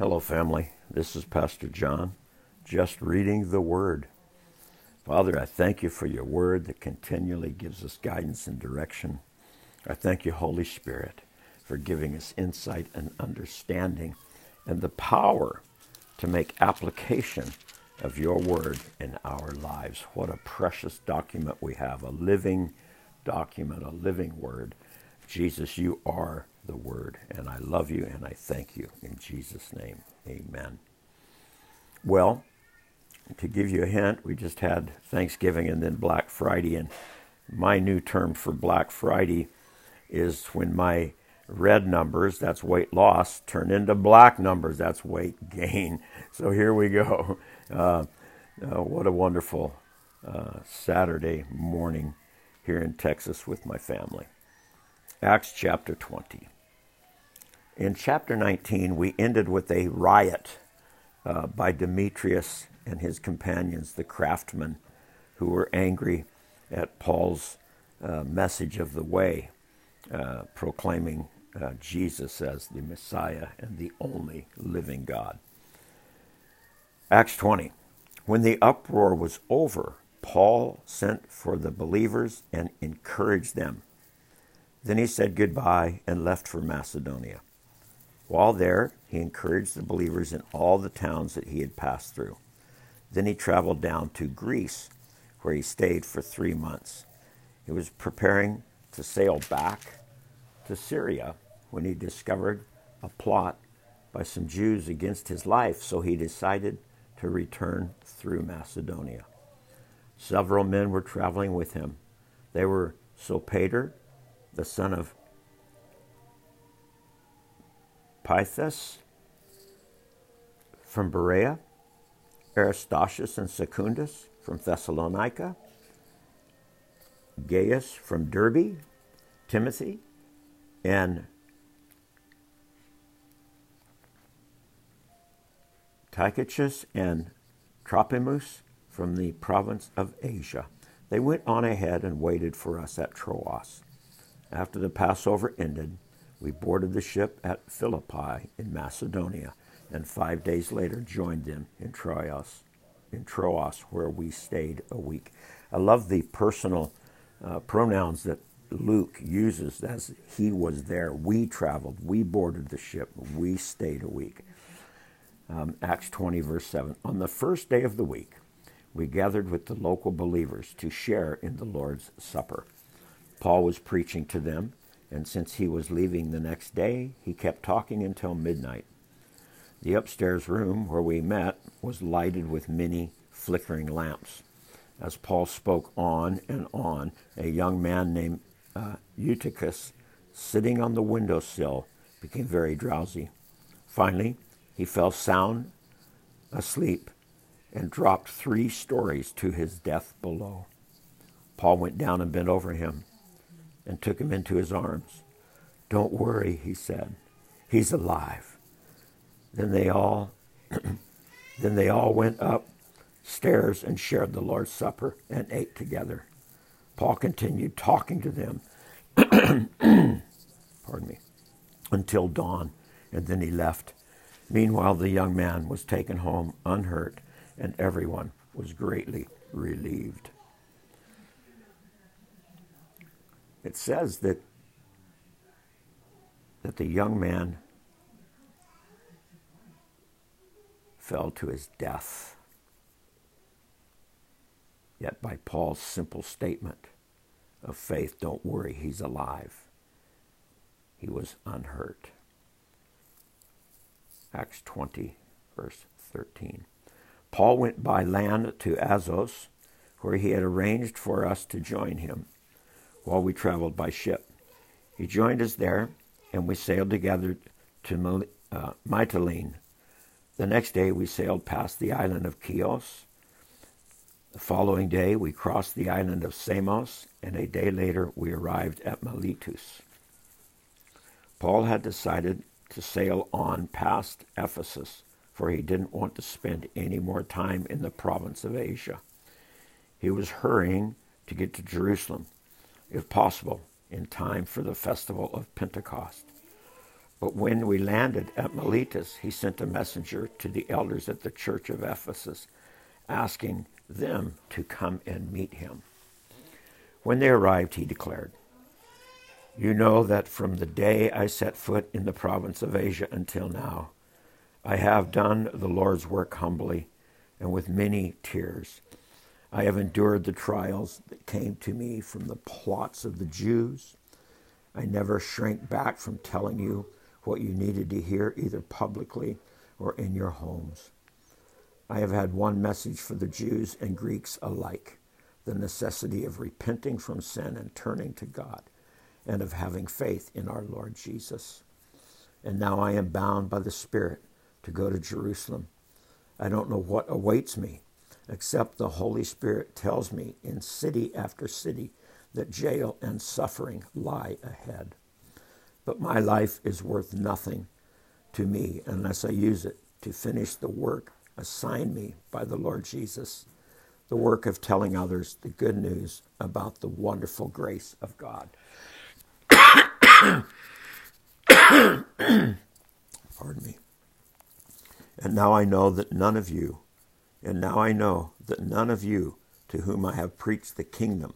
Hello, family. This is Pastor John, just reading the Word. Father, I thank you for your Word that continually gives us guidance and direction. I thank you, Holy Spirit, for giving us insight and understanding and the power to make application of your Word in our lives. What a precious document we have, a living document, a living Word. Jesus, you are the word. And I love you and I thank you. In Jesus' name, amen. Well, to give you a hint, we just had Thanksgiving and then Black Friday. And my new term for Black Friday is when my red numbers, that's weight loss, turn into black numbers, that's weight gain. So here we go. Uh, uh, what a wonderful uh, Saturday morning here in Texas with my family. Acts chapter 20. In chapter 19, we ended with a riot uh, by Demetrius and his companions, the craftsmen, who were angry at Paul's uh, message of the way, uh, proclaiming uh, Jesus as the Messiah and the only living God. Acts 20. When the uproar was over, Paul sent for the believers and encouraged them. Then he said goodbye and left for Macedonia. While there, he encouraged the believers in all the towns that he had passed through. Then he traveled down to Greece, where he stayed for three months. He was preparing to sail back to Syria when he discovered a plot by some Jews against his life, so he decided to return through Macedonia. Several men were traveling with him. They were Sopater, the son of Pyrrhus from Berea, Aristarchus and Secundus from Thessalonica, Gaius from Derbe, Timothy, and Tychicus and Trophimus from the province of Asia. They went on ahead and waited for us at Troas. After the Passover ended, we boarded the ship at Philippi in Macedonia, and five days later joined them in Troas, in Troas, where we stayed a week. I love the personal uh, pronouns that Luke uses as he was there. We traveled, we boarded the ship, we stayed a week. Um, Acts 20, verse 7. On the first day of the week, we gathered with the local believers to share in the Lord's Supper. Paul was preaching to them, and since he was leaving the next day, he kept talking until midnight. The upstairs room where we met was lighted with many flickering lamps. As Paul spoke on and on, a young man named uh, Eutychus, sitting on the window sill, became very drowsy. Finally, he fell sound asleep and dropped three stories to his death below. Paul went down and bent over him and took him into his arms. Don't worry, he said. He's alive. Then they all then they all went up stairs and shared the Lord's Supper and ate together. Paul continued talking to them pardon me until dawn, and then he left. Meanwhile, the young man was taken home unhurt, and everyone was greatly relieved. It says that that the young man fell to his death. Yet by Paul's simple statement of faith, don't worry, he's alive. He was unhurt. Acts 20, verse 13. Paul went by land to Assos, where he had arranged for us to join him while we traveled by ship. He joined us there, and we sailed together to uh, Mytilene. The next day, we sailed past the island of Chios. The following day, we crossed the island of Samos, and a day later, we arrived at Miletus. Paul had decided to sail on past Ephesus, for he didn't want to spend any more time in the province of Asia. He was hurrying to get to Jerusalem if possible, in time for the festival of Pentecost. But when we landed at Miletus, he sent a messenger to the elders at the church of Ephesus, asking them to come and meet him. When they arrived, he declared, You know that from the day I set foot in the province of Asia until now, I have done the Lord's work humbly and with many tears. I have endured the trials that came to me from the plots of the Jews. I never shrank back from telling you what you needed to hear, either publicly or in your homes. I have had one message for the Jews and Greeks alike the necessity of repenting from sin and turning to God, and of having faith in our Lord Jesus. And now I am bound by the Spirit to go to Jerusalem. I don't know what awaits me, except the Holy Spirit tells me in city after city that jail and suffering lie ahead. But my life is worth nothing to me unless I use it to finish the work assigned me by the Lord Jesus, the work of telling others the good news about the wonderful grace of God. Pardon me. And now I know that none of you, and now I know that none of you to whom I have preached the kingdom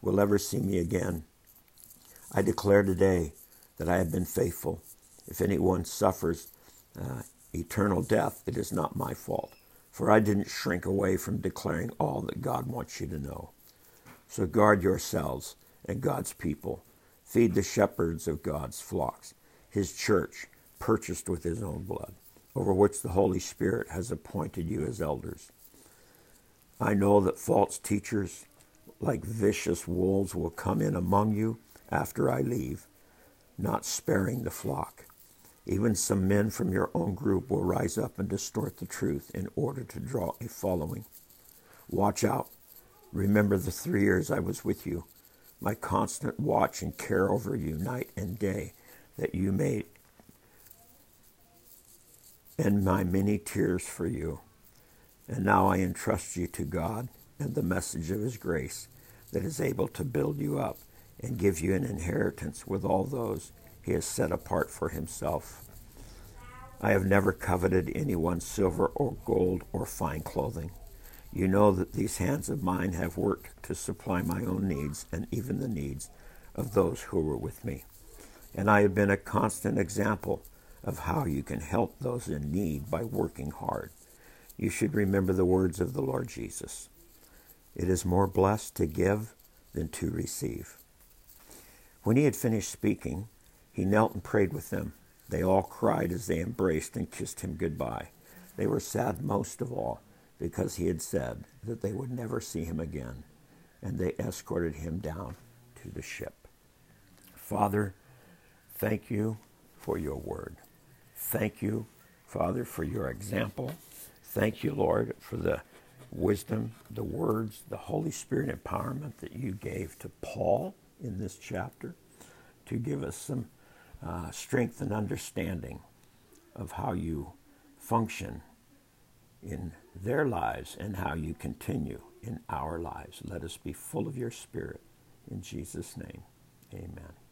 will ever see me again. I declare today that I have been faithful. If anyone suffers uh, eternal death, it is not my fault, for I didn't shrink away from declaring all that God wants you to know. So guard yourselves and God's people. Feed the shepherds of God's flocks, his church, purchased with his own blood over which the Holy Spirit has appointed you as elders. I know that false teachers, like vicious wolves, will come in among you after I leave, not sparing the flock. Even some men from your own group will rise up and distort the truth in order to draw a following. Watch out. Remember the three years I was with you, my constant watch and care over you night and day, that you may and my many tears for you. And now I entrust you to God and the message of His grace that is able to build you up and give you an inheritance with all those He has set apart for Himself. I have never coveted anyone's silver or gold or fine clothing. You know that these hands of mine have worked to supply my own needs and even the needs of those who were with me. And I have been a constant example of how you can help those in need by working hard. You should remember the words of the Lord Jesus It is more blessed to give than to receive. When he had finished speaking, he knelt and prayed with them. They all cried as they embraced and kissed him goodbye. They were sad most of all because he had said that they would never see him again, and they escorted him down to the ship. Father, thank you for your word. Thank you, Father, for your example. Thank you, Lord, for the wisdom, the words, the Holy Spirit empowerment that you gave to Paul in this chapter to give us some uh, strength and understanding of how you function in their lives and how you continue in our lives. Let us be full of your Spirit. In Jesus' name, amen.